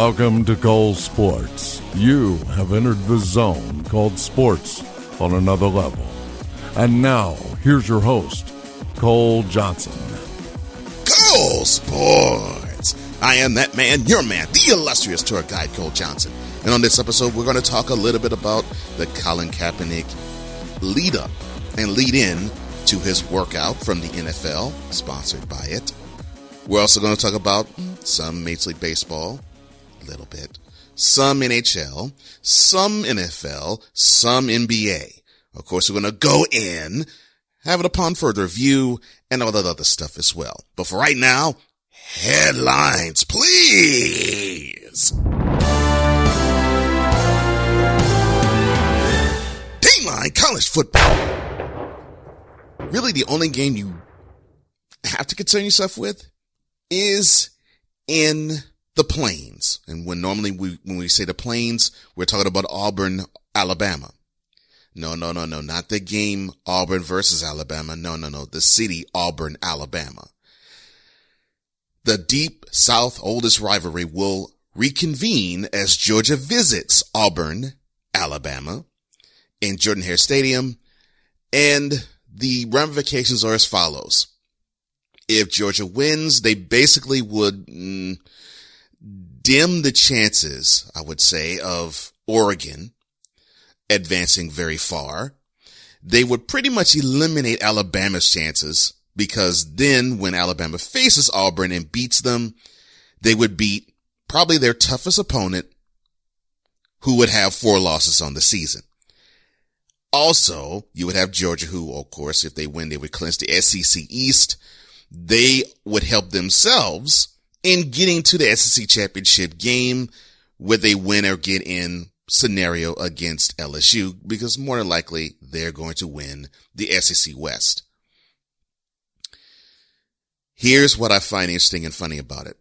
Welcome to Cole Sports. You have entered the zone called sports on another level. And now, here's your host, Cole Johnson. Cole Sports. I am that man, your man, the illustrious tour guide, Cole Johnson. And on this episode, we're going to talk a little bit about the Colin Kaepernick lead up and lead in to his workout from the NFL, sponsored by it. We're also going to talk about some Major League Baseball, little bit, some NHL, some NFL, some NBA. Of course, we're going to go in, have it upon further review, and all that other stuff as well. But for right now, headlines, please. Dateline college football. Really, the only game you have to concern yourself with is in the plains. And when normally we, when we say the plains, we're talking about Auburn, Alabama. No, no, no, no, not the game Auburn versus Alabama. No, no, no, the city Auburn, Alabama. The deep South oldest rivalry will reconvene as Georgia visits Auburn, Alabama in Jordan Hare Stadium. And the ramifications are as follows. If Georgia wins, they basically would mm, dim the chances, I would say, of Oregon advancing very far. They would pretty much eliminate Alabama's chances because then when Alabama faces Auburn and beats them, they would beat probably their toughest opponent who would have four losses on the season. Also, you would have Georgia who, of course, if they win, they would clinch the SEC East. They would help themselves in getting to the SEC championship game with a win or get in scenario against LSU because more than likely they're going to win the SEC West. Here's what I find interesting and funny about it.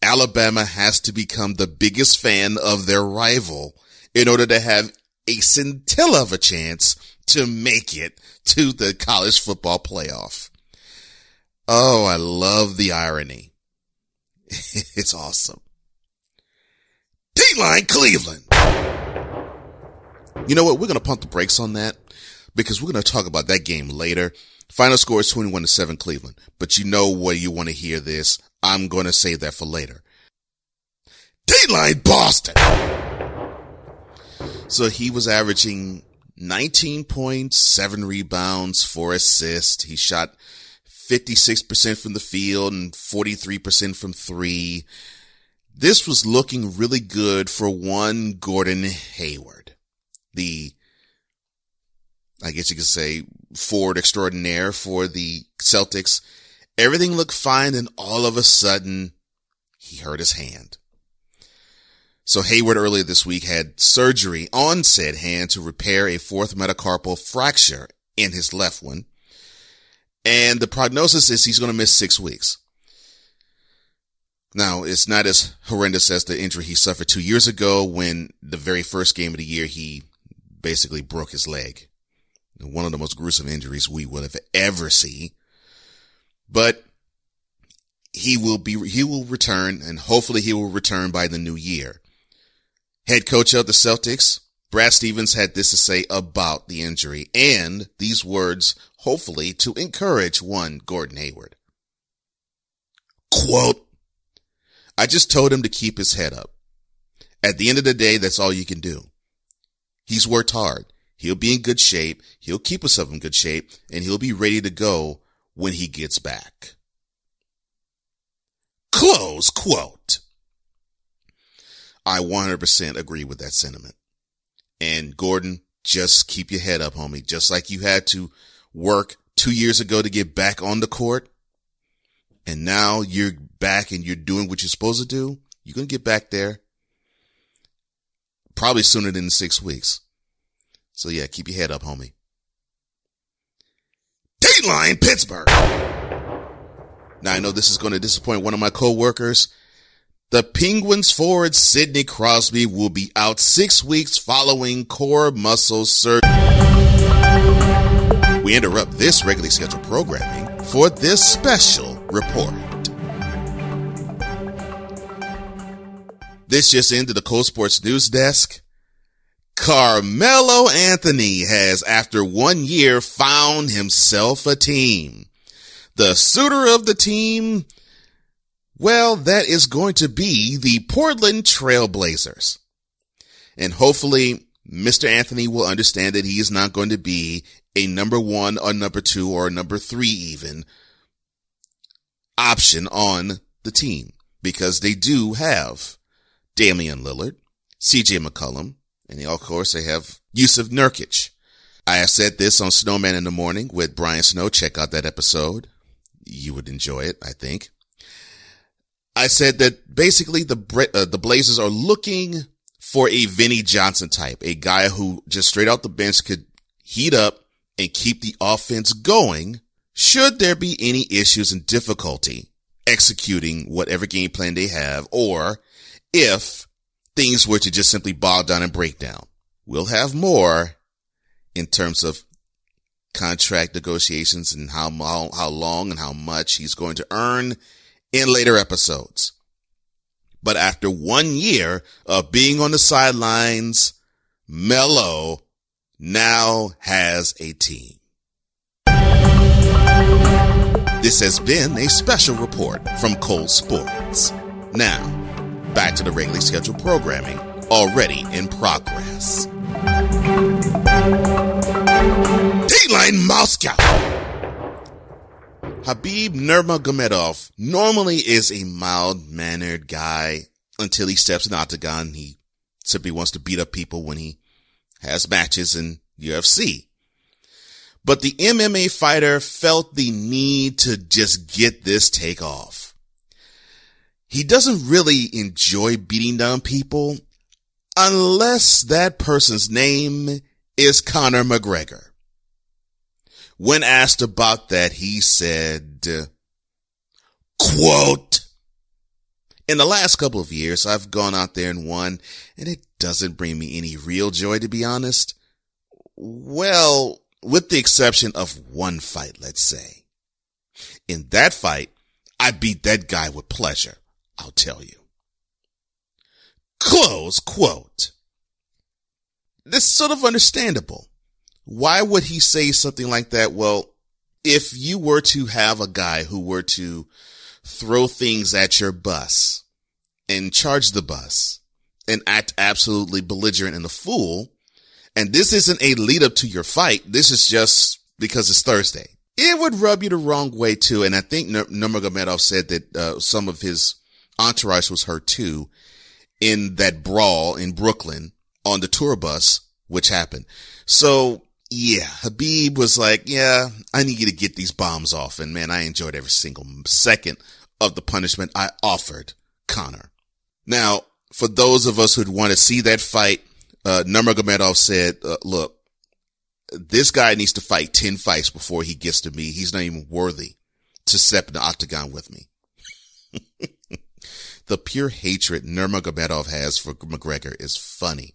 Alabama has to become the biggest fan of their rival in order to have a scintilla of a chance to make it to the college football playoff. Oh, I love the irony. it's awesome. Dateline Cleveland. You know what? We're going to pump the brakes on that because we're going to talk about that game later. Final score is 21 to 7 Cleveland. But you know what you want to hear this. I'm going to save that for later. Dateline Boston. So he was averaging 19.7 rebounds, four assists. He shot 56% from the field and 43% from three. This was looking really good for one Gordon Hayward, the, I guess you could say, forward extraordinaire for the Celtics. Everything looked fine and all of a sudden he hurt his hand. So Hayward earlier this week had surgery on said hand to repair a fourth metacarpal fracture in his left one. And the prognosis is he's going to miss six weeks. Now, it's not as horrendous as the injury he suffered two years ago when the very first game of the year, he basically broke his leg. One of the most gruesome injuries we will have ever see. But he will be, he will return and hopefully he will return by the new year. Head coach of the Celtics, Brad Stevens had this to say about the injury and these words, hopefully to encourage one Gordon Hayward. Quote, I just told him to keep his head up. At the end of the day, that's all you can do. He's worked hard. He'll be in good shape. He'll keep himself in good shape and he'll be ready to go when he gets back. Close quote. I 100% agree with that sentiment. And Gordon, just keep your head up, homie. Just like you had to work two years ago to get back on the court. And now you're back and you're doing what you're supposed to do. You're going to get back there probably sooner than six weeks. So yeah, keep your head up, homie. Dateline Pittsburgh. Now I know this is going to disappoint one of my coworkers. The Penguins forward Sidney Crosby will be out six weeks following core muscle surgery. We interrupt this regularly scheduled programming for this special report. This just into the Cole Sports News Desk. Carmelo Anthony has, after one year, found himself a team. The suitor of the team, well, that is going to be the Portland Trailblazers. And hopefully Mr. Anthony will understand that he is not going to be a number one or number two or number three even option on the team because they do have Damian Lillard, CJ McCollum, and of course they have Jusuf Nurkic. I have said this on Snowman in the Morning with Brian Snow. Check out that episode. You would enjoy it, I think. I said that basically the uh, the Blazers are looking for a Vinnie Johnson type, a guy who just straight out the bench could heat up and keep the offense going should there be any issues and difficulty executing whatever game plan they have or if things were to just simply bog down and break down. We'll have more in terms of contract negotiations and how, how, how long and how much he's going to earn in later episodes. But after one year of being on the sidelines, Melo now has a team. This has been a special report from Cole Sports. Now, back to the regularly scheduled programming already in progress. Dateline Moscow. Khabib Nurmagomedov normally is a mild-mannered guy until he steps in the octagon. He simply wants to beat up people when he has matches in UFC. But the MMA fighter felt the need to just get this take off. He doesn't really enjoy beating down people unless that person's name is Conor McGregor. When asked about that, he said, quote, in the last couple of years, I've gone out there and won, and it doesn't bring me any real joy, to be honest. Well, with the exception of one fight, let's say. In that fight, I beat that guy with pleasure, I'll tell you. Close quote. This is sort of understandable. Why would he say something like that? Well, if you were to have a guy who were to throw things at your bus and charge the bus and act absolutely belligerent and a fool, and this isn't a lead up to your fight. This is just because it's Thursday. It would rub you the wrong way too. And I think Nurmagomedov said that uh, some of his entourage was hurt too in that brawl in Brooklyn on the tour bus, which happened. So yeah, Khabib was like, yeah, I need you to get these bombs off. And man, I enjoyed every single second of the punishment I offered Conor. Now, for those of us who'd want to see that fight, uh, Nurmagomedov said, uh, look, this guy needs to fight 10 fights before he gets to me. He's not even worthy to step in the octagon with me. the pure hatred Nurmagomedov has for McGregor is funny.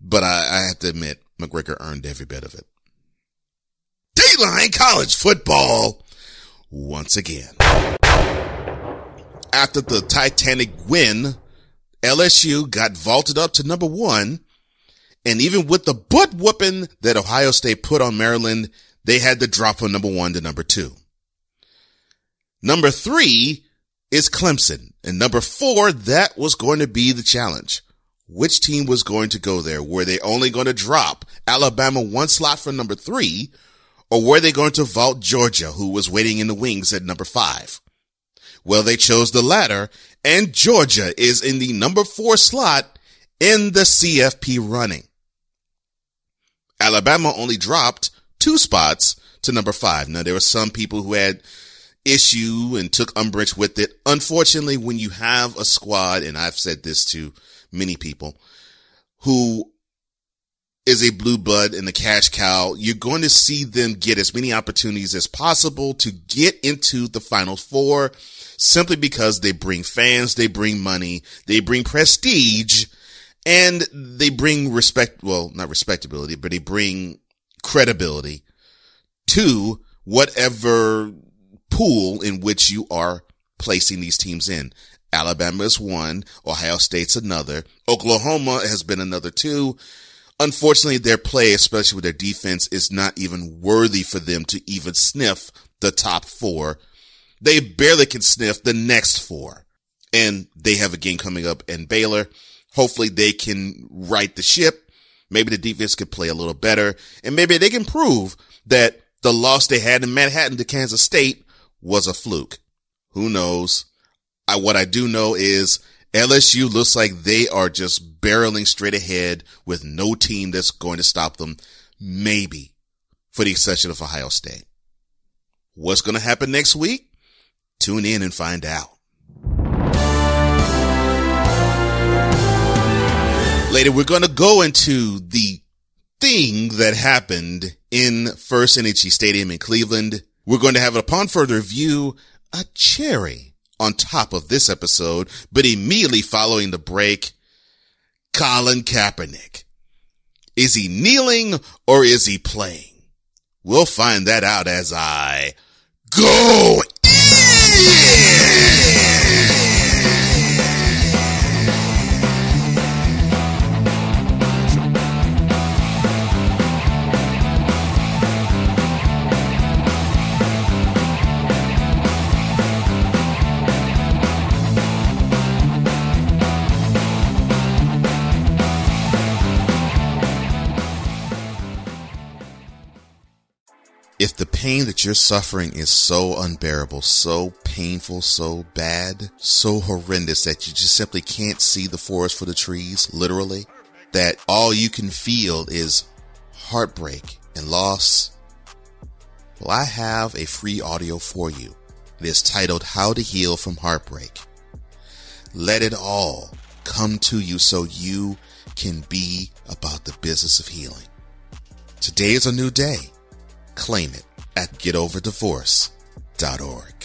But I, I have to admit, McGregor earned every bit of it. Dateline college football once again. After the Titanic win, LSU got vaulted up to number one. And even with the butt whooping that Ohio State put on Maryland, they had to drop from number one to number two. Number three is Clemson. And number four, that was going to be the challenge which team was going to go there. Were they only going to drop Alabama one slot for number three, or were they going to vault Georgia, who was waiting in the wings at number five? Well, they chose the latter, and Georgia is in the number four slot in the CFP running. Alabama only dropped two spots to number five. Now, there were some people who had issue and took umbrage with it. Unfortunately, when you have a squad, and I've said this to many people who is a blue blood and a cash cow, you're going to see them get as many opportunities as possible to get into the final four simply because they bring fans, they bring money, they bring prestige, and they bring respect, well, not respectability, but they bring credibility to whatever pool in which you are placing these teams in. Alabama is one. Ohio State's another. Oklahoma has been another two. Unfortunately, their play, especially with their defense, is not even worthy for them to even sniff the top four. They barely can sniff the next four. And they have a game coming up in Baylor. Hopefully they can right the ship. Maybe the defense could play a little better and maybe they can prove that the loss they had in Manhattan to Kansas State was a fluke. Who knows? I, what I do know is LSU looks like they are just barreling straight ahead with no team that's going to stop them. Maybe for the exception of Ohio State. What's going to happen next week? Tune in and find out. Later, we're going to go into the thing that happened in First Energy Stadium in Cleveland. We're going to have, upon further review, a cherry on top of this episode, but immediately following the break, Colin Kaepernick. Is he kneeling or is he playing? We'll find that out as I go in. If the pain that you're suffering is so unbearable, so painful, so bad, so horrendous that you just simply can't see the forest for the trees, literally, that all you can feel is heartbreak and loss, well, I have a free audio for you. It is titled How to Heal from Heartbreak. Let it all come to you so you can be about the business of healing. Today is a new day claim it at getoverddivorce.org.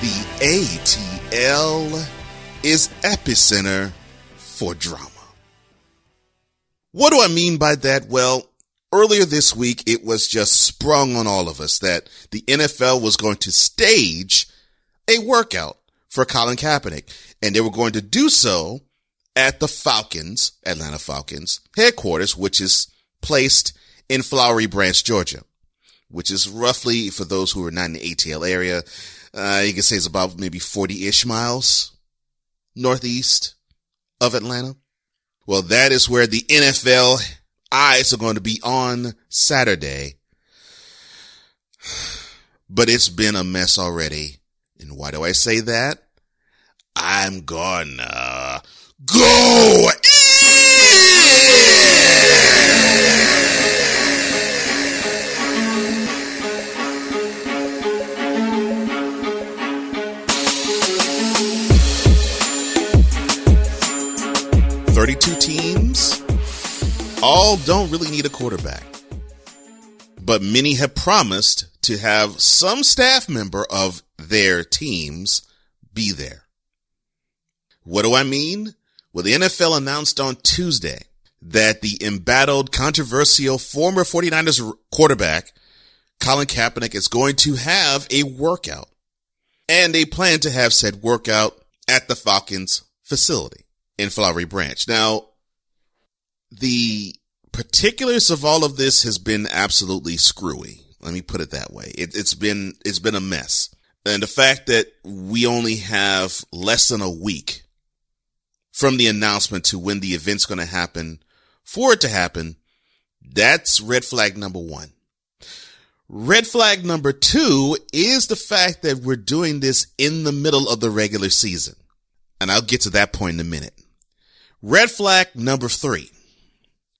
The ATL is epicenter for drama. What do I mean by that? Well, earlier this week, it was just sprung on all of us that the NFL was going to stage a workout for Colin Kaepernick, and they were going to do so at the Falcons, Atlanta Falcons headquarters, which is placed in Flowery Branch, Georgia, which is roughly, for those who are not in the ATL area, uh, you can say it's about maybe 40 ish miles northeast of Atlanta. Well, that is where the NFL eyes are going to be on Saturday. But it's been a mess already. And why do I say that? I'm gonna go in. Thirty-two teams, all don't really need a quarterback, but many have promised to have some staff member of their teams be there. What do I mean? Well, the NFL announced on Tuesday that the embattled, controversial former 49ers quarterback, Colin Kaepernick, is going to have a workout. And they plan to have said workout at the Falcons facility in Flowery Branch. Now, the particulars of all of this has been absolutely screwy. Let me put it that way. It, has been, it's been a mess. And the fact that we only have less than a week from the announcement to when the event's going to happen for it to happen, that's red flag number one. Red flag number two is the fact that we're doing this in the middle of the regular season. And I'll get to that point in a minute. Red flag number three.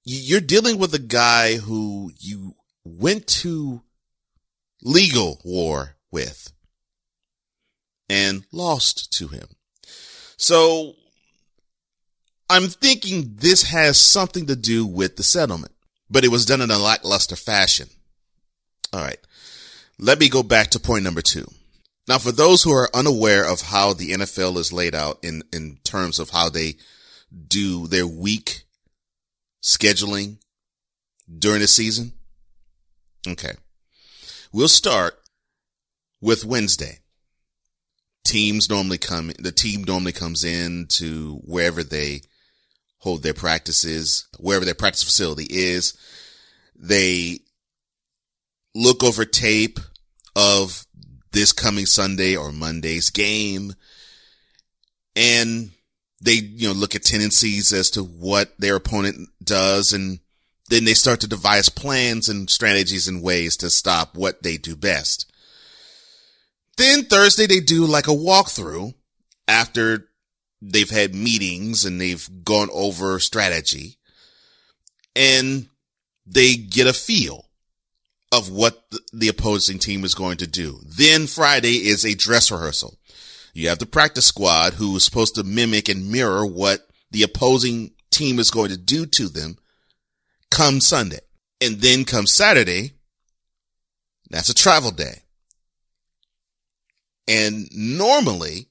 you're dealing with a guy who you went to legal war with and lost to him. So I'm thinking this has something to do with the settlement, but it was done in a lackluster fashion. All right. Let me go back to point number two. Now, for those who are unaware of how the NFL is laid out in, in terms of how they do their week scheduling during the season. Okay. We'll start with Wednesday. Teams normally come, the team normally comes in to wherever they hold their practices, wherever their practice facility is. They look over tape of this coming Sunday or Monday's game and they, you know, look at tendencies as to what their opponent does and then they start to devise plans and strategies and ways to stop what they do best. Then Thursday they do like a walkthrough after they've had meetings and they've gone over strategy and they get a feel of what the opposing team is going to do. Then Friday is a dress rehearsal. You have the practice squad who is supposed to mimic and mirror what the opposing team is going to do to them come Sunday. And then come Saturday, that's a travel day. And normally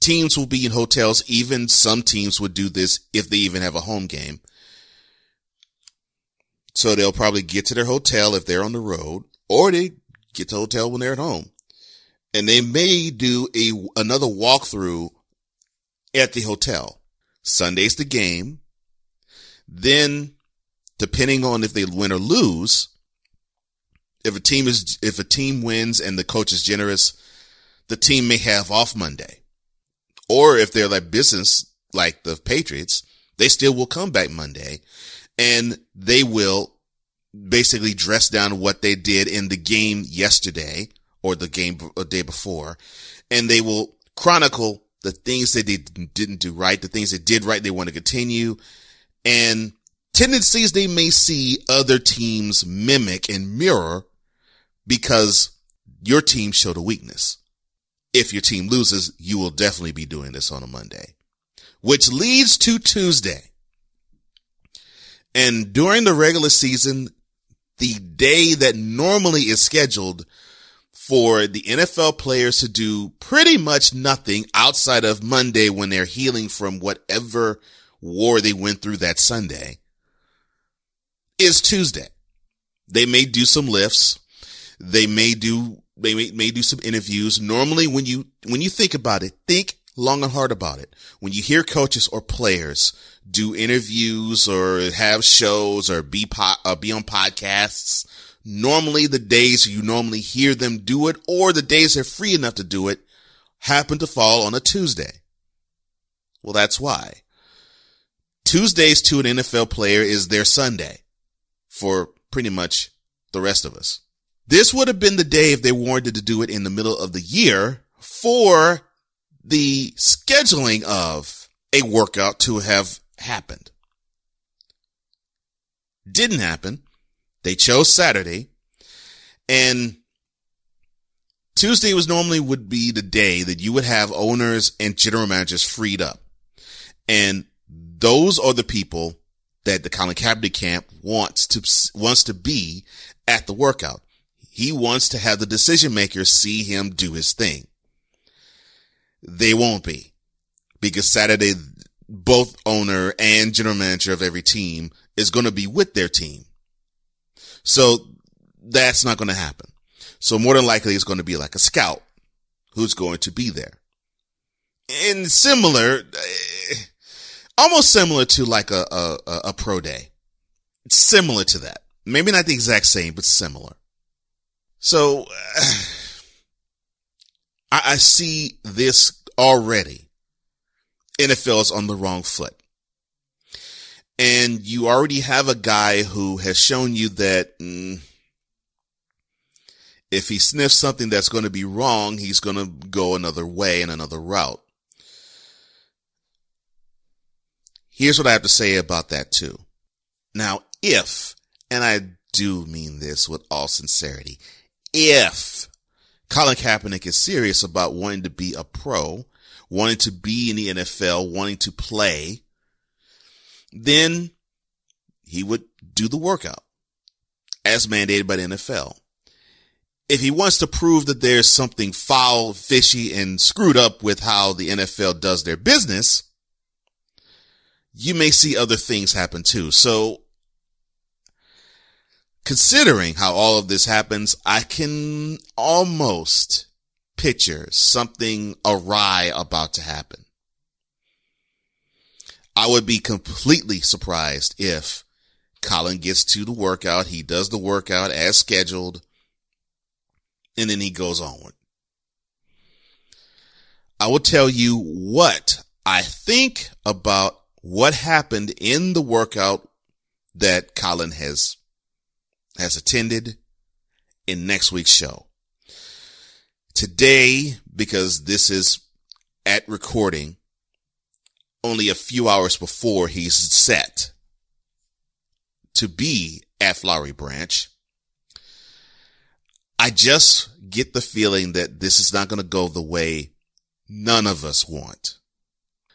teams will be in hotels. Even some teams would do this if they even have a home game. So they'll probably get to their hotel if they're on the road or they get to the hotel when they're at home. And they may do a, another walkthrough at the hotel. Sunday's the game. Then depending on if they win or lose, if a team is, if a team wins and the coach is generous, the team may have off Monday. Or if they're like business, like the Patriots, they still will come back Monday and they will basically dress down what they did in the game yesterday or the game a day before. And they will chronicle the things that they didn't do right, the things they did right, they want to continue and tendencies they may see other teams mimic and mirror because your team showed a weakness. If your team loses, you will definitely be doing this on a Monday, which leads to Tuesday. And during the regular season, the day that normally is scheduled for the NFL players to do pretty much nothing outside of Monday when they're healing from whatever war they went through that Sunday is Tuesday. They may do some lifts. They may do, they may, may do some interviews. Normally when you, when you think about it, think long and hard about it. When you hear coaches or players do interviews or have shows or be po- uh, be on podcasts, normally the days you normally hear them do it or the days they're free enough to do it happen to fall on a Tuesday. Well, that's why. Tuesdays to an NFL player is their Sunday for pretty much the rest of us. This would have been the day if they wanted to do it in the middle of the year for the scheduling of a workout to have happened. Didn't happen. They chose Saturday and Tuesday was normally would be the day that you would have owners and general managers freed up. And those are the people that the Colin Kaepernick camp wants to, wants to be at the workout. He wants to have the decision makers see him do his thing. They won't be because Saturday, both owner and general manager of every team is going to be with their team. So that's not going to happen. So more than likely it's going to be like a scout who's going to be there. And similar, eh, almost similar to like a, a, a pro day. Similar to that. Maybe not the exact same, but similar. So I, I see this already. NFL is on the wrong foot. And you already have a guy who has shown you that mm, if he sniffs something that's going to be wrong, he's going to go another way and another route. Here's what I have to say about that too. Now, if, and I do mean this with all sincerity, if Colin Kaepernick is serious about wanting to be a pro, wanting to be in the NFL, wanting to play, then he would do the workout as mandated by the NFL. If he wants to prove that there's something foul, fishy, and screwed up with how the NFL does their business, you may see other things happen too. So considering how all of this happens, I can almost picture something awry about to happen. I would be completely surprised if Colin gets to the workout. He does the workout as scheduled and then he goes onward. I will tell you what I think about what happened in the workout that Colin has has attended in next week's show. Today, because this is at recording only a few hours before he's set to be at Flowery Branch, I just get the feeling that this is not going to go the way none of us want.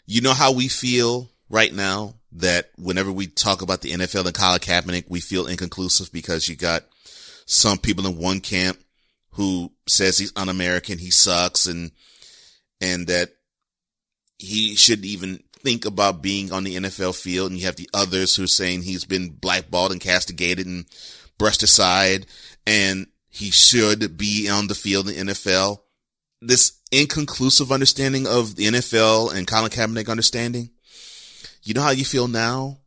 You know how we feel right now that whenever we talk about the NFL and Colin Kaepernick, we feel inconclusive because you got some people in one camp who says he's un-American, he sucks, and and that he shouldn't even think about being on the NFL field. And you have the others who are saying he's been blackballed and castigated and brushed aside, and he should be on the field in the NFL. This inconclusive understanding of the NFL and Colin Kaepernick understanding you know how you feel now?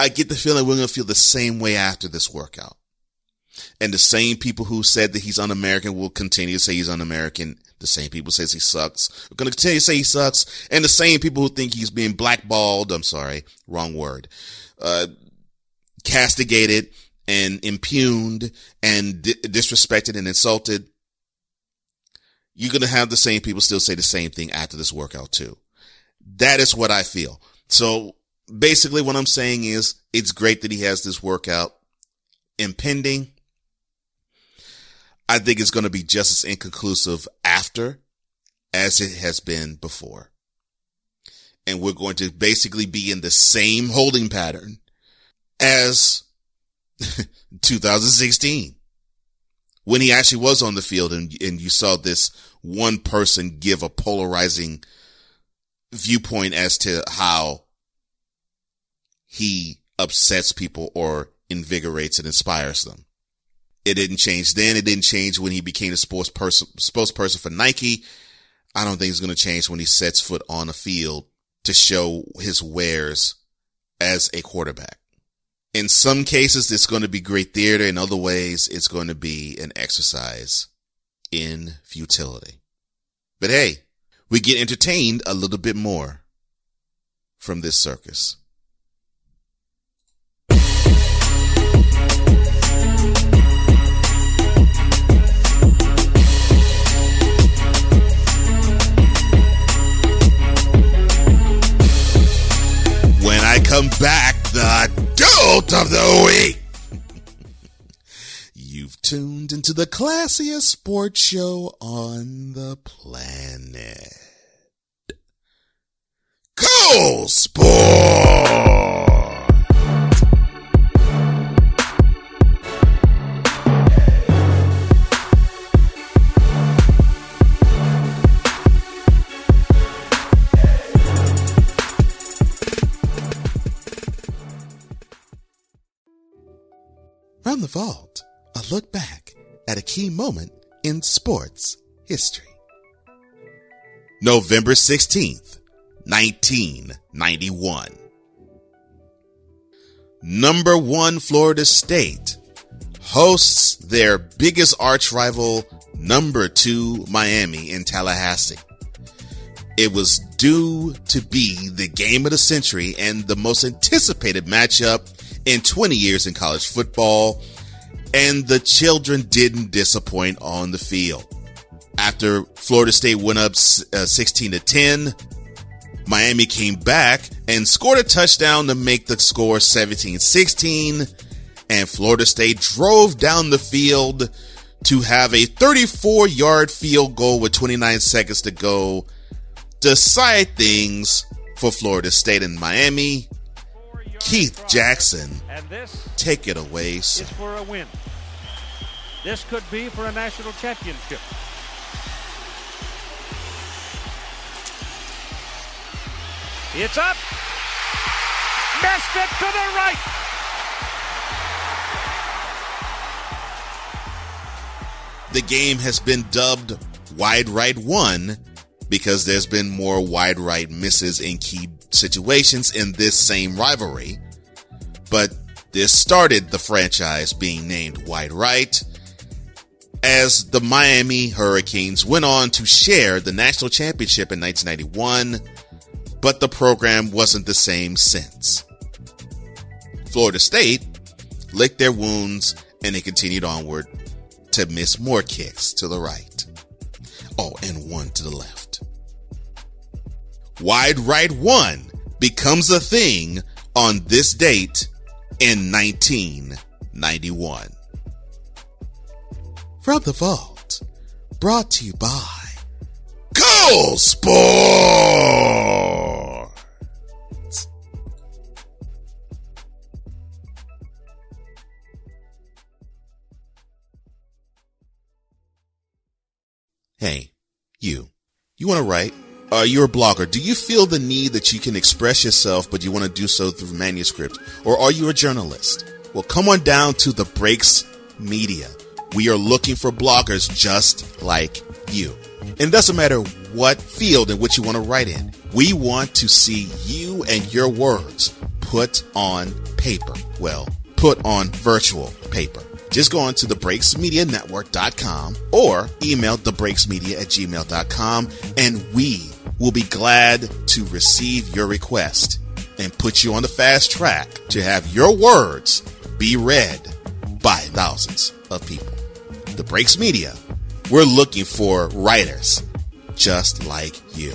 I get the feeling we're going to feel the same way after this workout. And the same people who said that he's un-American will continue to say he's un-American. The same people says he sucks. We're going to continue to say he sucks. And the same people who think he's being blackballed. I'm sorry. Wrong word. Uh, castigated and impugned and di- disrespected and insulted. You're going to have the same people still say the same thing after this workout too. That is what I feel. So basically what I'm saying is it's great that he has this workout impending. I think it's going to be just as inconclusive after as it has been before. And we're going to basically be in the same holding pattern as 2016 when he actually was on the field and, and you saw this one person give a polarizing viewpoint as to how he upsets people or invigorates and inspires them. It didn't change then. It didn't change when he became a sports person, spokesperson for Nike. I don't think it's going to change when he sets foot on a field to show his wares as a quarterback. In some cases, it's going to be great theater. In other ways, it's going to be an exercise in futility. But hey, we get entertained a little bit more from this circus. When I come back, the dolt of the week. You've tuned into the classiest sports show on the planet. Go Sport! From the vault, a look back at a key moment in sports history. November 16th, 1991. Number one Florida State hosts their biggest arch rival, number two Miami in Tallahassee. It was due to be the game of the century and the most anticipated matchup in 20 years in college football, and the children didn't disappoint on the field. After Florida State went up uh, 16 to 10, Miami came back and scored a touchdown to make the score 17 16. And Florida State drove down the field to have a 34 yard field goal with 29 seconds to go. Decide things for Florida State and Miami. Keith Jackson, take it away. Sir. It's for a win. This could be for a national championship. It's up. Missed it to the right. The game has been dubbed wide right one because there's been more wide right misses in key situations in this same rivalry. But this started the franchise being named Wide right as the Miami Hurricanes went on to share the national championship in 1991 but the program wasn't the same since. Florida State licked their wounds and they continued onward to miss more kicks to the right. Oh, and one to the left. Wide right one becomes a thing on this date in 1991. From the vault, brought to you by Cole Sport. Hey, you. You want to write? Uh, you're a blogger. Do you feel the need that you can express yourself, but you want to do so through manuscript? Or are you a journalist? Well, come on down to the Breaks Media. We are looking for bloggers just like you. And it doesn't matter what field and what you want to write in. We want to see you and your words put on paper. Well, put on virtual paper. Just go on to thebreaksmedianetwork.com or email thebreaksmedia at gmail.com and we will be glad to receive your request and put you on the fast track to have your words be read by thousands of people. The Breaks Media, we're looking for writers just like you.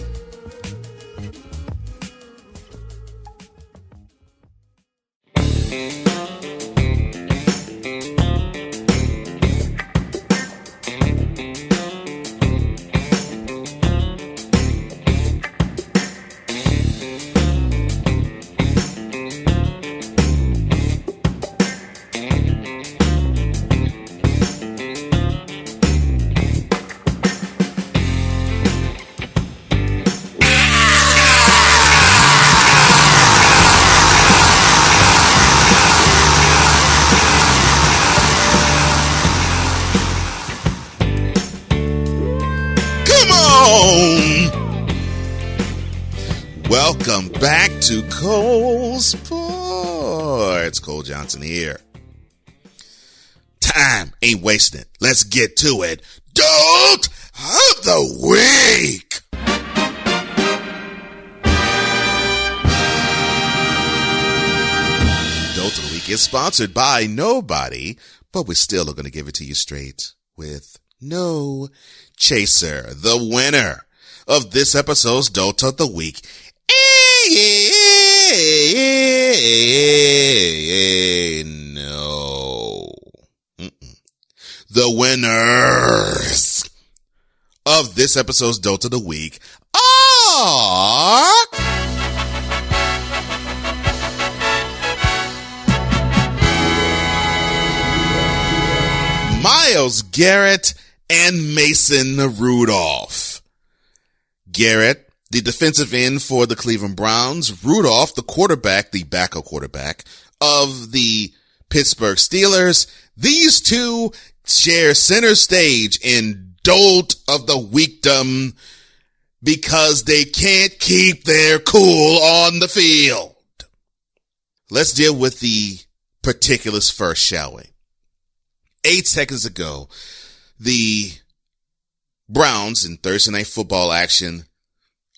Johnson here. Time ain't wasting. Let's get to it. Dolt of the week. Dolt of the week is sponsored by nobody, but we still are going to give it to you straight with no chaser. The winner of this episode's Dolt of the week no. Mm-mm. The winners of this episode's Dolt of the Week are. Myles Garrett and Mason Rudolph. Garrett the defensive end for the Cleveland Browns, Rudolph, the quarterback, the backup quarterback of the Pittsburgh Steelers. These two share center stage in dolt of the weekdom because they can't keep their cool on the field. Let's deal with the particulars first, shall we? Eight seconds ago, the Browns in Thursday night football action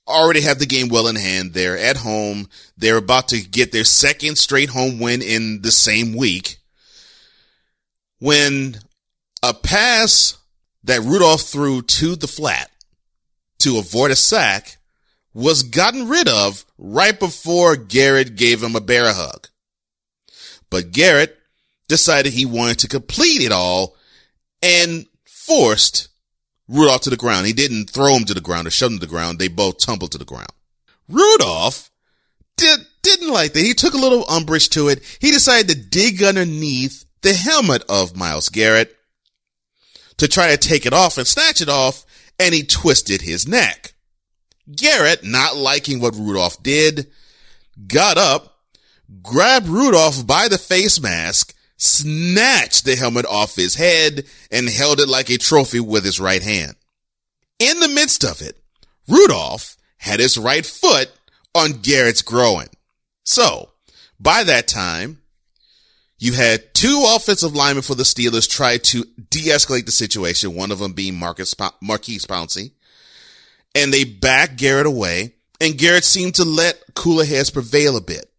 already have the game well in hand. They're at home. They're about to get their second straight home win in the same week. When a pass that Rudolph threw to the flat to avoid a sack was gotten rid of right before Garrett gave him a bear hug. But Garrett decided he wanted to complete it all and forced Rudolph to the ground. He didn't throw him to the ground or shove him to the ground. They both tumbled to the ground. Rudolph did, didn't like that. He took a little umbrage to it. He decided to dig underneath the helmet of Myles Garrett to try to take it off and snatch it off, and he twisted his neck. Garrett, not liking what Rudolph did, got up, grabbed Rudolph by the face mask, snatched the helmet off his head, and held it like a trophy with his right hand. In the midst of it, Rudolph had his right foot on Garrett's groin. So, by that time, you had two offensive linemen for the Steelers try to de-escalate the situation, one of them being Marcus, Maurkice Pouncey. And they backed Garrett away, and Garrett seemed to let cooler heads prevail a bit.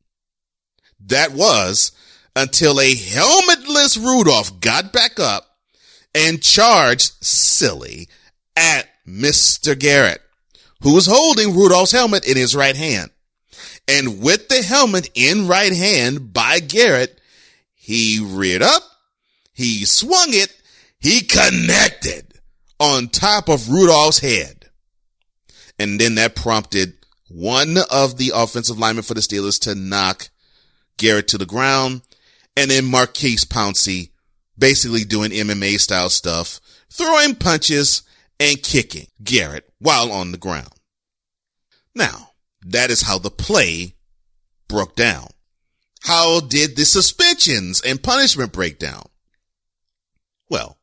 That was until a helmetless Rudolph got back up and charged silly at Mr. Garrett, who was holding Rudolph's helmet in his right hand. And with the helmet in right hand by Garrett, he reared up, he swung it, he connected on top of Rudolph's head. And then that prompted one of the offensive linemen for the Steelers to knock Garrett to the ground. And then Maurkice Pouncey basically doing MMA style stuff, throwing punches and kicking Garrett while on the ground. Now, that is how the play broke down. How did the suspensions and punishment break down? Well,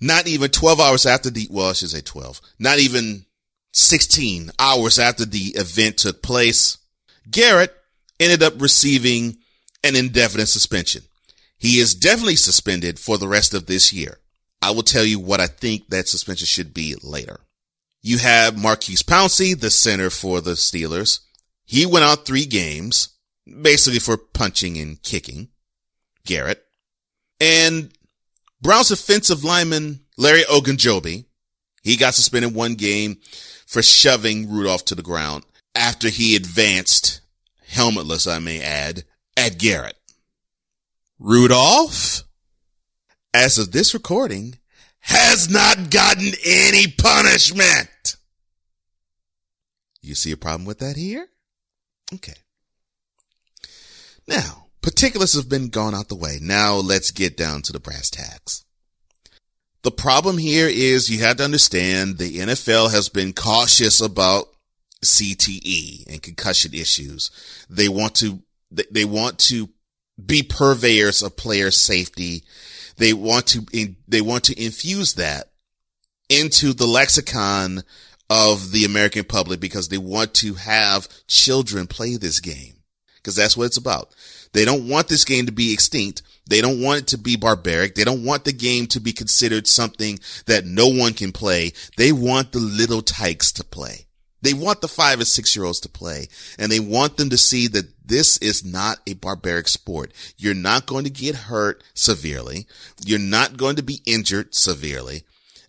not even 12 hours after the, well, I should say 12, not even 16 hours after the event took place, Garrett ended up receiving an indefinite suspension. He is definitely suspended for the rest of this year. I will tell you what I think that suspension should be later. You have Maurkice Pouncey, the center for the Steelers. He went out three games basically for punching and kicking Garrett. And Browns offensive lineman Larry Ogunjobi, he got suspended one game for shoving Rudolph to the ground after he advanced, helmetless I may add, at Garrett. Rudolph, as of this recording, has not gotten any punishment. You see a problem with that here? Okay. Now, particulars have been gone out the way. Now let's get down to the brass tacks. The problem here is you have to understand the NFL has been cautious about CTE and concussion issues. They want to, they want to be purveyors of player safety. They want to, they want to infuse that into the lexicon of the American public because they want to have children play this game because that's what it's about. They don't want this game to be extinct. They don't want it to be barbaric. They don't want the game to be considered something that no one can play. They want the little tykes to play. They want the five or six year olds to play and they want them to see that this is not a barbaric sport. You're not going to get hurt severely. You're not going to be injured severely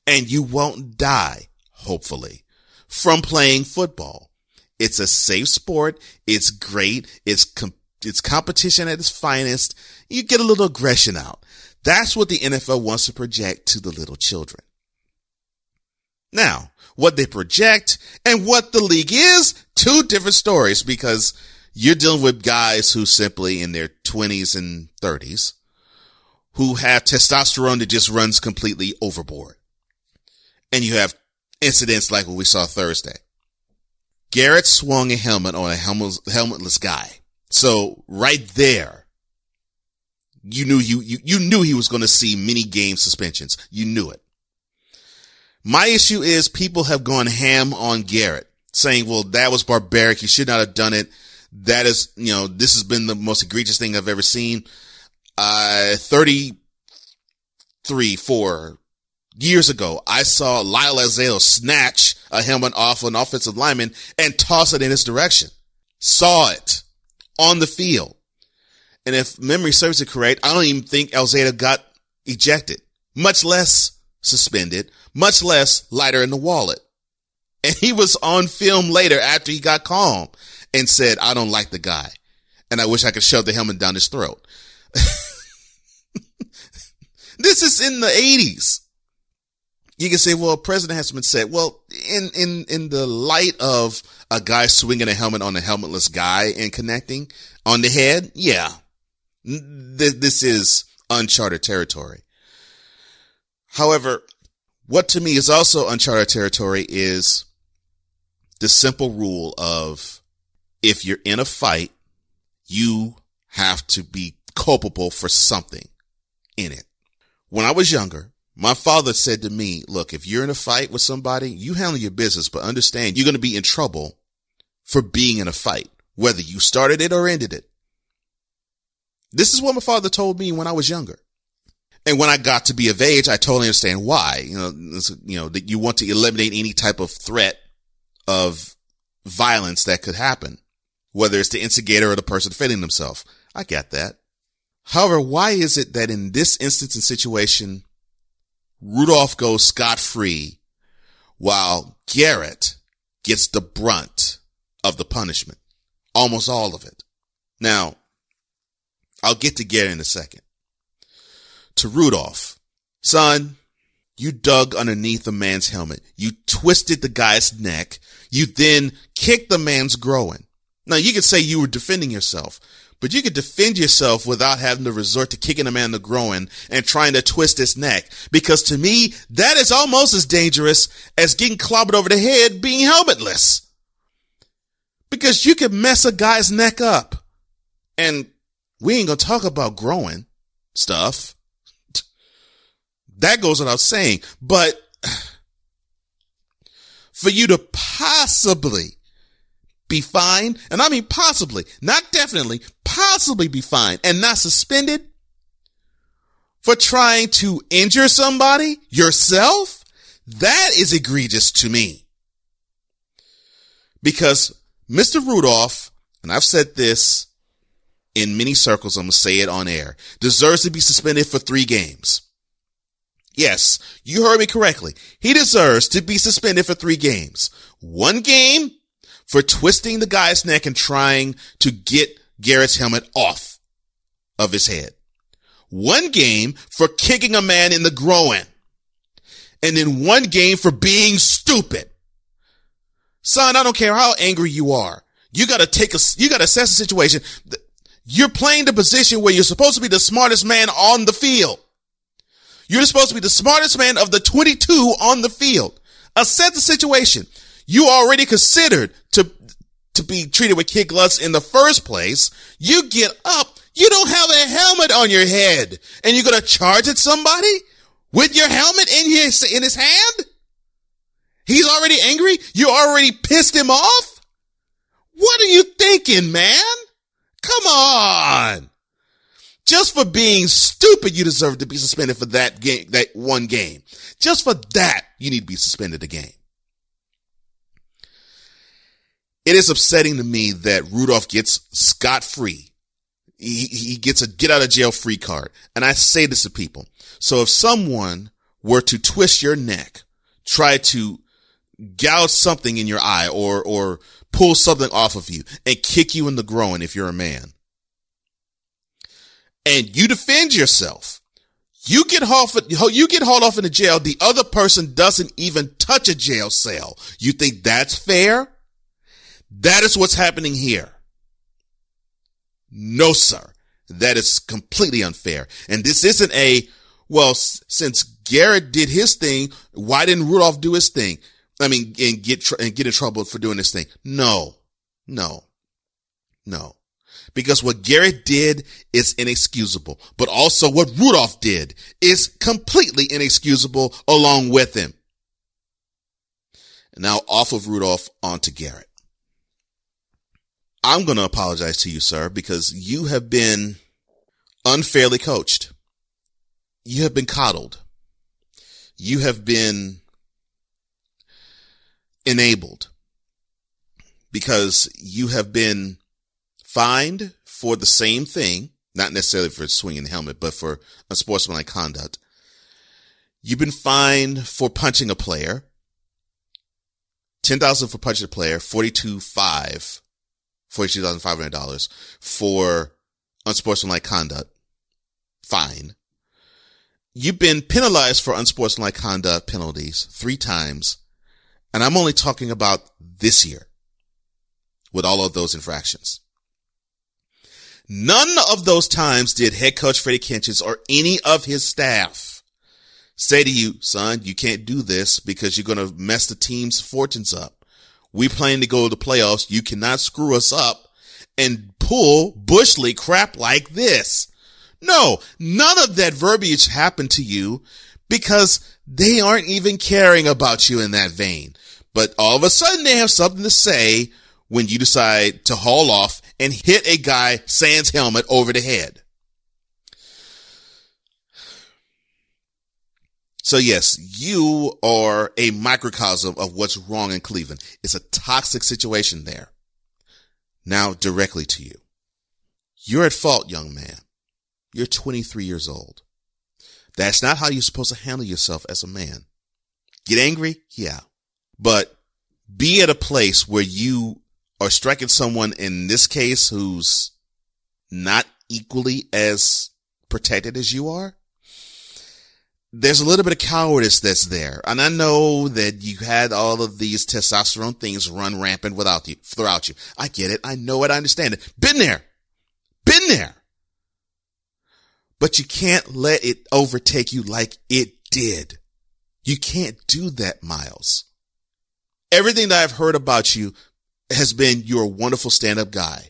and you won't die, hopefully, from playing football. It's a safe sport. It's great. It's com- it's competition at its finest. You get a little aggression out. That's what the NFL wants to project to the little children. Now, what they project and what the league is, two different stories because you're dealing with guys who simply in their 20s and 30s who have testosterone that just runs completely overboard. And you have incidents like what we saw Thursday. Garrett swung a helmet on a helmet, helmetless guy. So right there, you knew you, you, you knew he was going to see many game suspensions. You knew it. My issue is people have gone ham on Garrett saying, well, that was barbaric. He should not have done it. That is, you know, this has been the most egregious thing I've ever seen. Uh, 33, 4, years ago, I saw Lyle Alzado snatch a helmet off an offensive lineman and toss it in his direction. Saw it on the field. And if memory serves it correct, I don't even think Alzado got ejected, much less suspended, much less lighter in the wallet. And he was on film later after he got calm and said, I don't like the guy. And I wish I could shove the helmet down his throat. this is in the eighties. You can say, well, President has been said, well, in, in, in the light of a guy swinging a helmet on a helmetless guy and connecting on the head. Yeah. This is uncharted territory. However, what to me is also uncharted territory is the simple rule of if you're in a fight, you have to be culpable for something in it. When I was younger, my father said to me, look, if you're in a fight with somebody, you handle your business, but understand you're going to be in trouble for being in a fight, whether you started it or ended it. This is what my father told me when I was younger. And when I got to be of age, I totally understand why. You know, you know, that you want to eliminate any type of threat of violence that could happen, whether it's the instigator or the person defending themselves. I get that. However, why is it that in this instance and situation, Rudolph goes scot free while Garrett gets the brunt of the punishment? Almost all of it. Now, I'll get to Garrett in a second to Rudolph. Son, you dug underneath a man's helmet. You twisted the guy's neck. You then kicked the man's groin. Now you could say you were defending yourself, but you could defend yourself without having to resort to kicking a man in the groin and trying to twist his neck. Because to me, that is almost as dangerous as getting clobbered over the head being helmetless. Because you could mess a guy's neck up. And we ain't gonna talk about growing stuff. That goes without saying. But for you to possibly be fined, and I mean possibly, not definitely, possibly be fined and not suspended for trying to injure somebody yourself, that is egregious to me. Because Mr. Rudolph, and I've said this in many circles, I'm going to say it on air, deserves to be suspended for three games. Yes, you heard me correctly. He deserves to be suspended for three games. One game for twisting the guy's neck and trying to get Garrett's helmet off of his head. One game for kicking a man in the groin. And then one game for being stupid. Son, I don't care how angry you are. You gotta take a, you gotta assess the situation. You're playing the position where you're supposed to be the smartest man on the field. You're supposed to be the smartest man of the 22 on the field. Assess the situation. You already considered to, to be treated with kid gloves in the first place. You get up. You don't have a helmet on your head and you're going to charge at somebody with your helmet in his, in his hand. He's already angry. You already pissed him off. What are you thinking, man? Come on. Just for being stupid, you deserve to be suspended for that game, that one game. Just for that, you need to be suspended a game. It is upsetting to me that Rudolph gets scot free. He, he gets a get out of jail free card. And I say this to people. So if someone were to twist your neck, try to gouge something in your eye or, or pull something off of you and kick you in the groin if you're a man, and you defend yourself, you get hauled, off you get hauled off in the jail. The other person doesn't even touch a jail cell. You think that's fair? That is what's happening here. No, sir. That is completely unfair. And this isn't a, well, since Garrett did his thing, why didn't Rudolph do his thing? I mean, and get, tr- and get in trouble for doing this thing. No, no, no because what Garrett did is inexcusable, but also what Rudolph did is completely inexcusable along with him. Now off of Rudolph onto Garrett. I'm going to apologize to you, sir, because you have been unfairly coached. You have been coddled. You have been enabled because you have been fined for the same thing, not necessarily for swinging the helmet, but for unsportsmanlike conduct. You've been fined for punching a player 10000 for punching a player, 42 5 $42,500 for unsportsmanlike conduct. Fine. You've been penalized for unsportsmanlike conduct penalties three times. And I'm only talking about this year with all of those infractions. None of those times did head coach Freddie Kitchens or any of his staff say to you, son, you can't do this because you're going to mess the team's fortunes up. We plan to go to the playoffs. You cannot screw us up and pull bushly crap like this. No, none of that verbiage happened to you because they aren't even caring about you in that vein. But all of a sudden they have something to say when you decide to haul off and hit a guy sans helmet over the head. So yes, you are a microcosm of what's wrong in Cleveland. It's a toxic situation there. Now directly to you. You're at fault, young man. You're 23 years old. That's not how you're supposed to handle yourself as a man. Get angry? Yeah. But be at a place where you are striking someone in this case who's not equally as protected as you are. There's a little bit of cowardice that's there. And I know that you had all of these testosterone things run rampant without you, throughout you. I get it. I know it. I understand it. Been there. Been there. But you can't let it overtake you like it did. You can't do that, Myles. Everything that I've heard about you has been you're a wonderful stand up guy.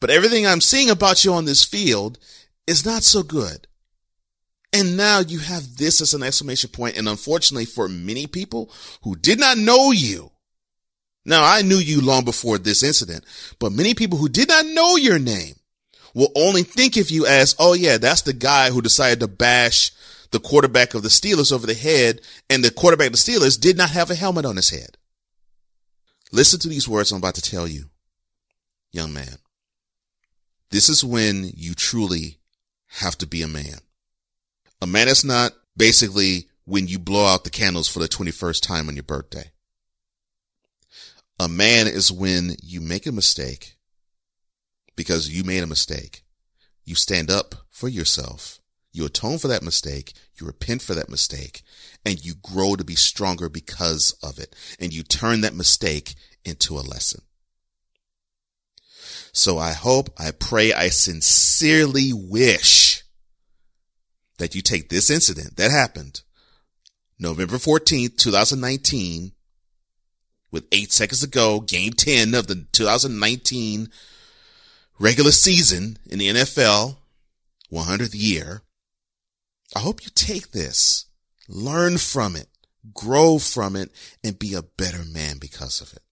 But everything I'm seeing about you on this field is not so good. And now you have this as an exclamation point. And unfortunately for many people who did not know you, now I knew you long before this incident, but many people who did not know your name will only think of you as, oh yeah, that's the guy who decided to bash the quarterback of the Steelers over the head. And the quarterback of the Steelers did not have a helmet on his head. Listen to these words I'm about to tell you, young man. This is when you truly have to be a man. A man is not basically when you blow out the candles for the 21st time on your birthday. A man is when you make a mistake because you made a mistake. You stand up for yourself. You atone for that mistake. You repent for that mistake and you grow to be stronger because of it. And you turn that mistake into a lesson. So I hope, I pray, I sincerely wish that you take this incident that happened November 14th, 2019, with eight seconds to go, game 10 of the 2019 regular season in the NFL, 100th year. I hope you take this learn from it, grow from it, and be a better man because of it.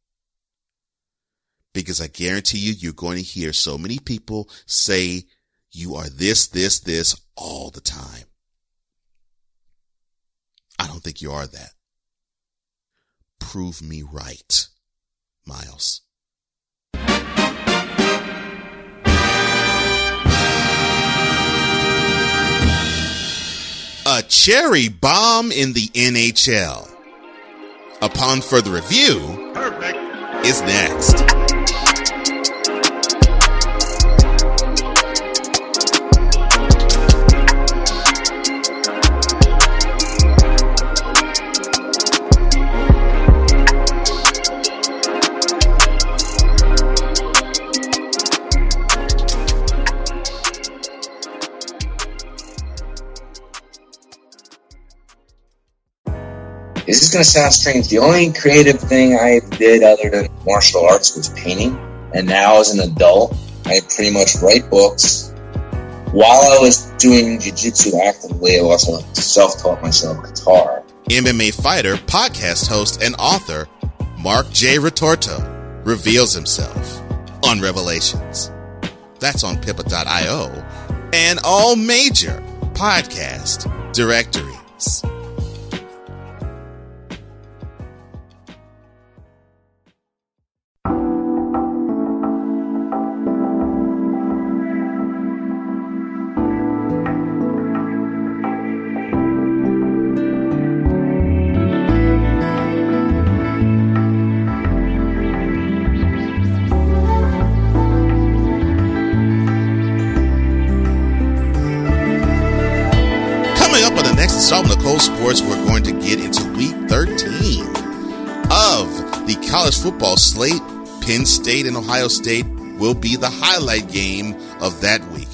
Because I guarantee you, you're going to hear so many people say you are this, this, this all the time. I don't think you are that. Prove me right, Myles. A cherry bomb in the NHL. Upon further review, Perfect. is next. Is this is going to sound strange. The only creative thing I did other than martial arts was painting. And now as an adult, I pretty much write books. While I was doing jiu-jitsu actively, I also self-taught myself guitar. MMA fighter, podcast host, and author Mark J. Retorto reveals himself on Revelations. That's on Pippa.io and all major podcast directories. Sports, we're going to get into week 13 of the college football slate. Penn State and Ohio State will be the highlight game of that week.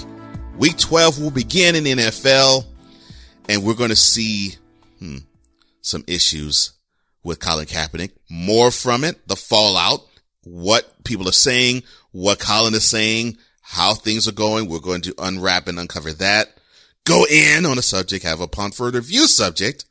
Week 12 will begin in NFL, and we're going to see hmm, some issues with Colin Kaepernick. More from it, the fallout, what people are saying, what Colin is saying, how things are going. We're going to unwrap and uncover that. Go in on a subject, have upon further view subject.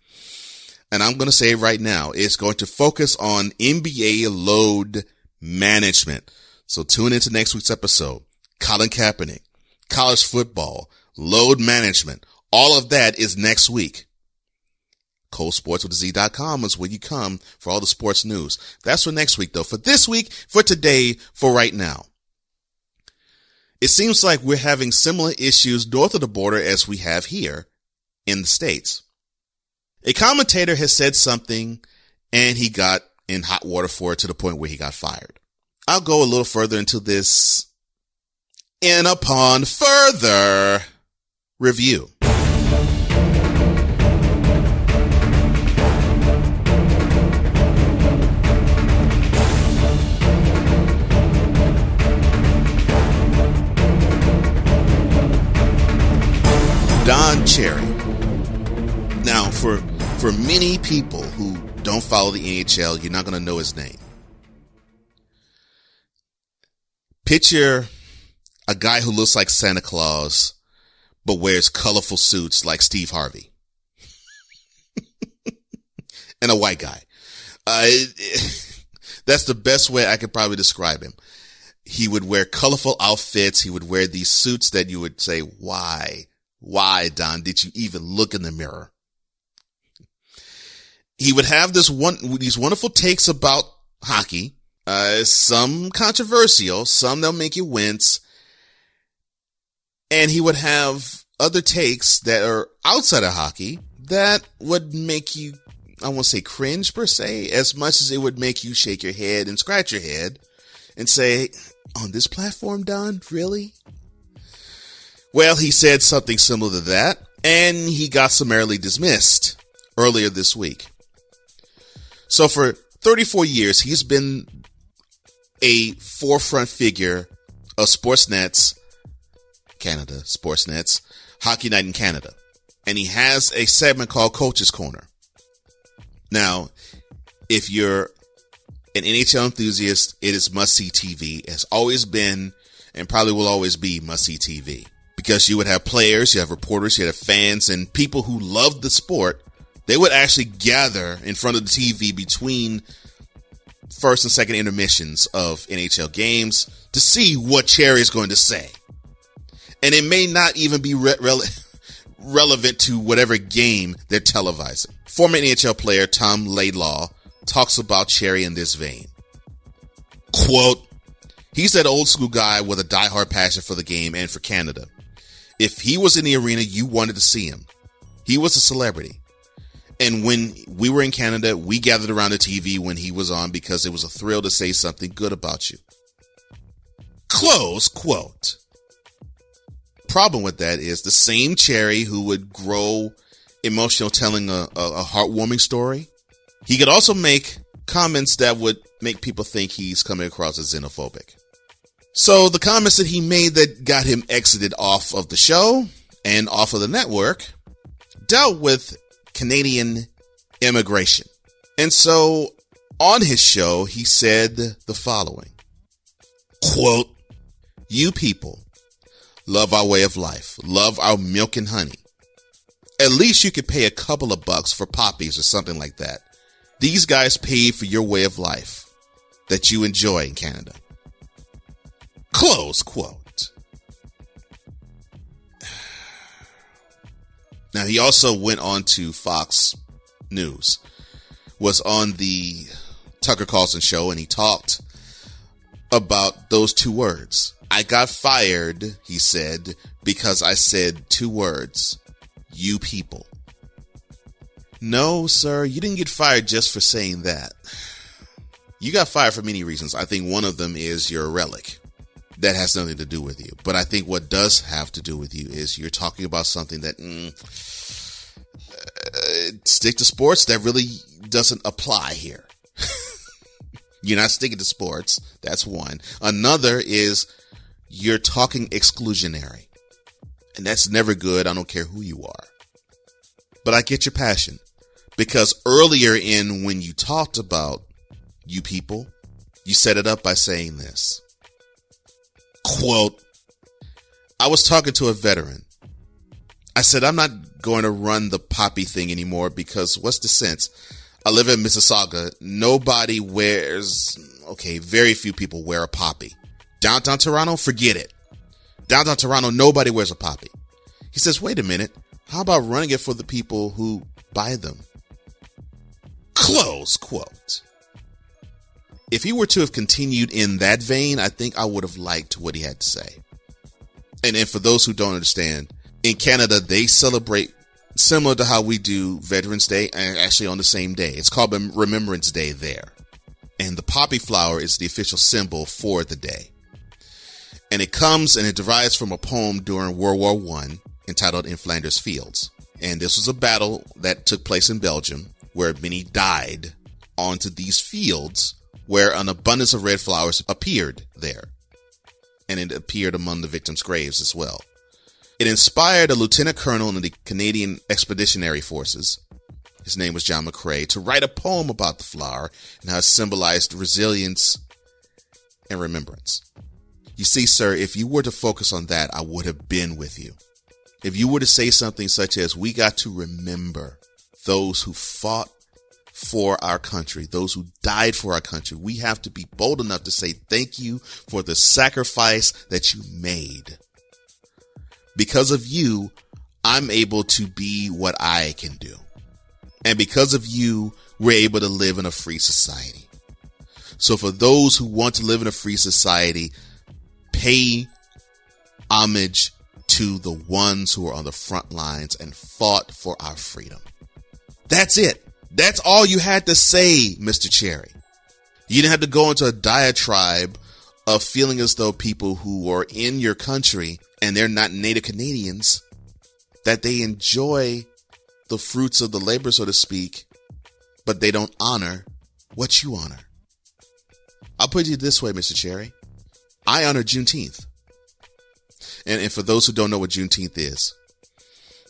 And I'm going to say right now, it's going to focus on NBA load management. So tune into next week's episode. Colin Kaepernick, college football, load management. All of that is next week. ColeSportsWithZ.com is where you come for all the sports news. That's for next week though. For this week, for today, for right now. It seems like we're having similar issues north of the border as we have here in the States. A commentator has said something and he got in hot water for it to the point where he got fired. I'll go a little further into this in upon further review. Don Cherry. Now, for for many people who don't follow the NHL, you're not going to know his name. Picture a guy who looks like Santa Claus, but wears colorful suits like Steve Harvey. and a white guy. Uh, that's the best way I could probably describe him. He would wear colorful outfits. He would wear these suits that you would say, why? Why, Don, did you even look in the mirror? He would have this one, these wonderful takes about hockey, uh, some controversial, some that'll make you wince. And he would have other takes that are outside of hockey that would make you, I won't say cringe per se, as much as it would make you shake your head and scratch your head and say, on this platform, Don, really? Well, he said something similar to that, and he got summarily dismissed earlier this week. So for 34 years, he's been a forefront figure of Sportsnet's Canada, Sportsnet's Hockey Night in Canada. And he has a segment called Coach's Corner. Now, if you're an NHL enthusiast, it is must see TV. It has always been and probably will always be must see TV because you would have players, you have reporters, you have fans, and people who love the sport. They would actually gather in front of the TV between first and second intermissions of NHL games to see what Cherry is going to say. And it may not even be re- relevant to whatever game they're televising. Former NHL player Tom Laidlaw talks about Cherry in this vein. Quote, He's that old school guy with a diehard passion for the game and for Canada. If he was in the arena, you wanted to see him. He was a celebrity. And when we were in Canada, we gathered around the TV when he was on because it was a thrill to say something good about you. Close quote. Problem with that is the same Cherry who would grow emotional telling a, a, a heartwarming story. He could also make comments that would make people think he's coming across as xenophobic. So the comments that he made that got him exited off of the show and off of the network dealt with Canadian immigration. And so on his show, he said the following quote, You people love our way of life, love our milk and honey. At least you could pay a couple of bucks for poppies or something like that. These guys paid for your way of life that you enjoy in Canada. Close quote. Now, he also went on to Fox News, was on the Tucker Carlson show, and he talked about those two words. I got fired, he said, because I said two words, you people. No, sir, you didn't get fired just for saying that. You got fired for many reasons. I think one of them is you're a relic that has nothing to do with you. But I think what does have to do with you is you're talking about something that mm, uh, stick to sports, that really doesn't apply here. you're not sticking to sports. That's one. Another is you're talking exclusionary. And that's never good. I don't care who you are. But I get your passion because earlier in when you talked about you people, you set it up by saying this quote, I was talking to a veteran. I said, I'm not going to run the poppy thing anymore because what's the sense? I live in Mississauga. Nobody wears, okay, very few people wear a poppy. Downtown Toronto, forget it. Downtown Toronto, nobody wears a poppy. He says, wait a minute. How about running it for the people who buy them? Close quote. If he were to have continued in that vein, I think I would have liked what he had to say. And then for those who don't understand, in Canada, they celebrate similar to how we do Veterans Day and actually on the same day. It's called Remembrance Day there. And the poppy flower is the official symbol for the day. And it comes and it derives from a poem during World War One entitled In Flanders Fields. And this was a battle that took place in Belgium where many died onto these fields where an abundance of red flowers appeared there. And it appeared among the victims' graves as well. It inspired a lieutenant colonel in the Canadian Expeditionary Forces. His name was John McCrae to write a poem about the flower and how it symbolized resilience and remembrance. You see, sir, if you were to focus on that, I would have been with you. If you were to say something such as, we got to remember those who fought for our country, those who died for our country. We have to be bold enough to say thank you for the sacrifice that you made. Because of you, I'm able to be what I can do. And because of you, we're able to live in a free society. So for those who want to live in a free society, pay homage to the ones who are on the front lines and fought for our freedom. That's it. That's all you had to say, Mr. Cherry. You didn't have to go into a diatribe of feeling as though people who are in your country and they're not native Canadians, that they enjoy the fruits of the labor, so to speak, but they don't honor what you honor. I'll put it this way, Mr. Cherry. I honor Juneteenth. And, and for those who don't know what Juneteenth is,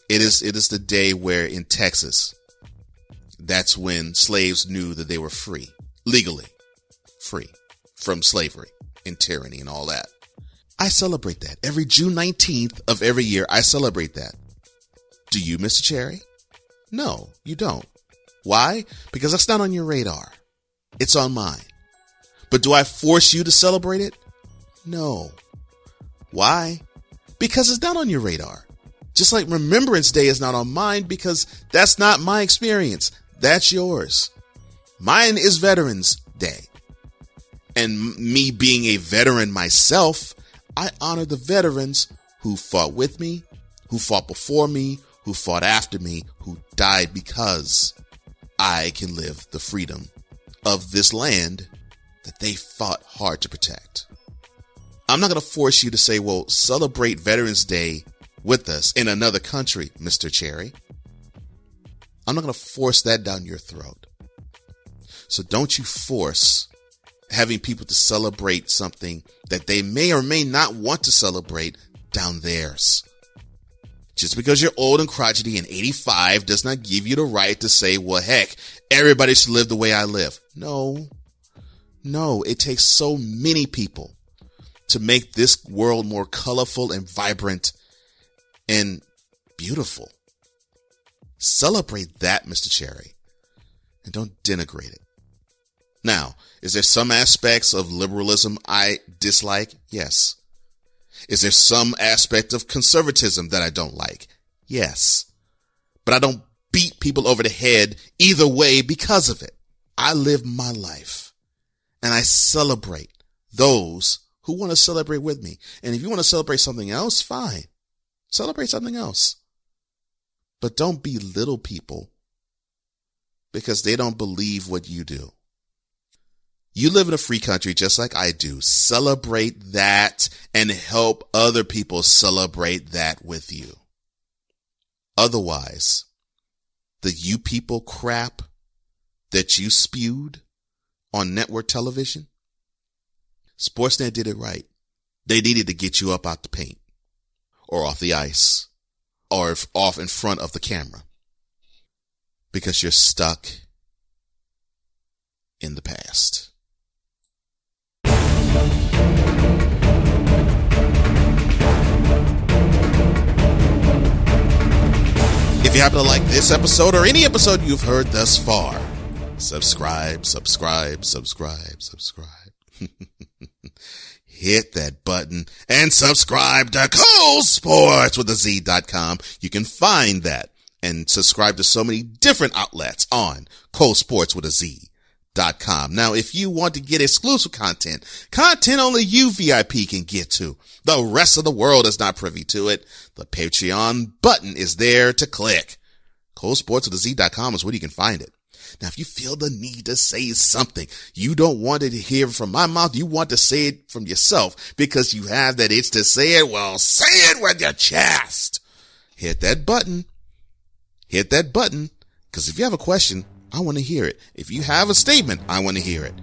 it is, it is the day where in Texas, that's when slaves knew that they were free, legally free from slavery and tyranny and all that. I celebrate that. Every June 19th of every year, I celebrate that. Do you, Mr. Cherry? No, you don't. Why? Because that's not on your radar. It's on mine. But do I force you to celebrate it? No. Why? Because it's not on your radar. Just like Remembrance Day is not on mine because that's not my experience. That's yours. Mine is Veterans Day. And me being a veteran myself, I honor the veterans who fought with me, who fought before me, who fought after me, who died because I can live the freedom of this land that they fought hard to protect. I'm not going to force you to say, well, celebrate Veterans Day with us in another country, Mr. Cherry. I'm not going to force that down your throat. So don't you force having people to celebrate something that they may or may not want to celebrate down theirs. Just because you're old and crotchety and 85 does not give you the right to say, well, heck, everybody should live the way I live. No, no, it takes so many people to make this world more colorful and vibrant and beautiful. Celebrate that, Mr. Cherry, and don't denigrate it. Now, is there some aspects of liberalism I dislike? Yes. Is there some aspect of conservatism that I don't like? Yes. But I don't beat people over the head either way because of it. I live my life and I celebrate those who want to celebrate with me. And if you want to celebrate something else, fine. Celebrate something else. But don't belittle people because they don't believe what you do. You live in a free country just like I do. Celebrate that and help other people celebrate that with you. Otherwise, the you people crap that you spewed on network television? Sportsnet did it right. They needed to get you up out the paint or off the ice or off in front of the camera because you're stuck in the past. If you happen to like this episode or any episode you've heard thus far, subscribe, subscribe, subscribe, subscribe. Hit that button and subscribe to Cole Sports with a Z.com. You can find that and subscribe to so many different outlets on Cole Sports with a Z. Dot. Now, if you want to get exclusive content, content only you VIP can get to, the rest of the world is not privy to it. The Patreon button is there to click. ColeSportsWithAZ.com is where you can find it. Now, if you feel the need to say something, you don't want it to hear from my mouth. You want to say it from yourself because you have that itch to say it. Well, say it with your chest. Hit that button. Hit that button. Cause if you have a question, I want to hear it. If you have a statement, I want to hear it.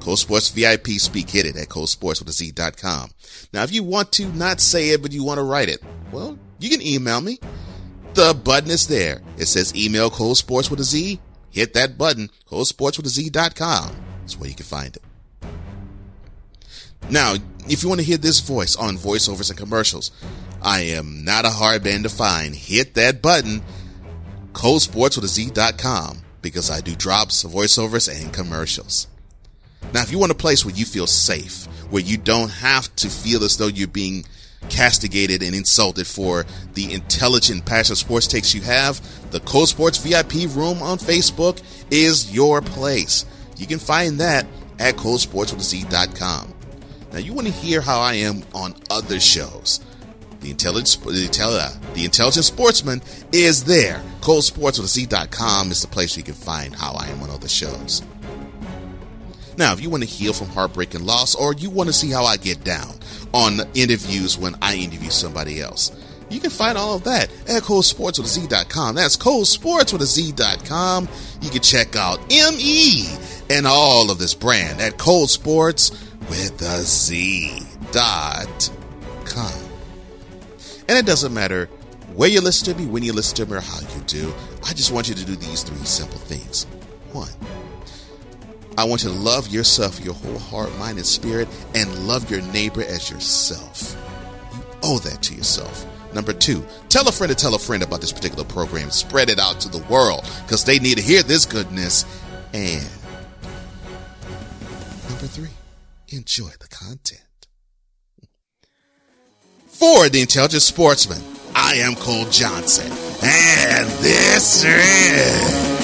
Cole Sports VIP speak hit it at colesportswithaz.com. Now, if you want to not say it, but you want to write it, well, you can email me. The button is there. It says email Cole with a Z. Hit that button, colesportswithaz.com. That's where you can find it. Now, if you want to hear this voice on voiceovers and commercials, I am not a hard man to find. Hit that button, colesportswithaz.com because I do drops, voiceovers, and commercials. Now, if you want a place where you feel safe, where you don't have to feel as though you're being castigated and insulted for the intelligent, passionate sports takes you have, the Cole Sports VIP room on Facebook is your place. You can find that at colesportswithaz.com. Now, you want to hear how I am on other shows. The intelligent, the, uh, the intelligent sportsman is there. ColeSportsWithAZ.com is the place you can find how I am on other shows. Now, if you want to heal from heartbreak and loss, or you want to see how I get down on interviews when I interview somebody else, you can find all of that at ColeSportsWithAZ.com. That's ColeSportsWithAZ.com. You can check out ME and all of this brand at ColeSportsWithAZ.com. And it doesn't matter where you listen to me, when you listen to me, or how you do. I just want you to do these three simple things. One, I want you to love yourself, your whole heart, mind, and spirit, and love your neighbor as yourself. You owe that to yourself. Number two, tell a friend to tell a friend about this particular program. Spread it out to the world because they need to hear this goodness. And number three, enjoy the content. For the Intelligent Sportsman, I am Cole Johnson, and this is.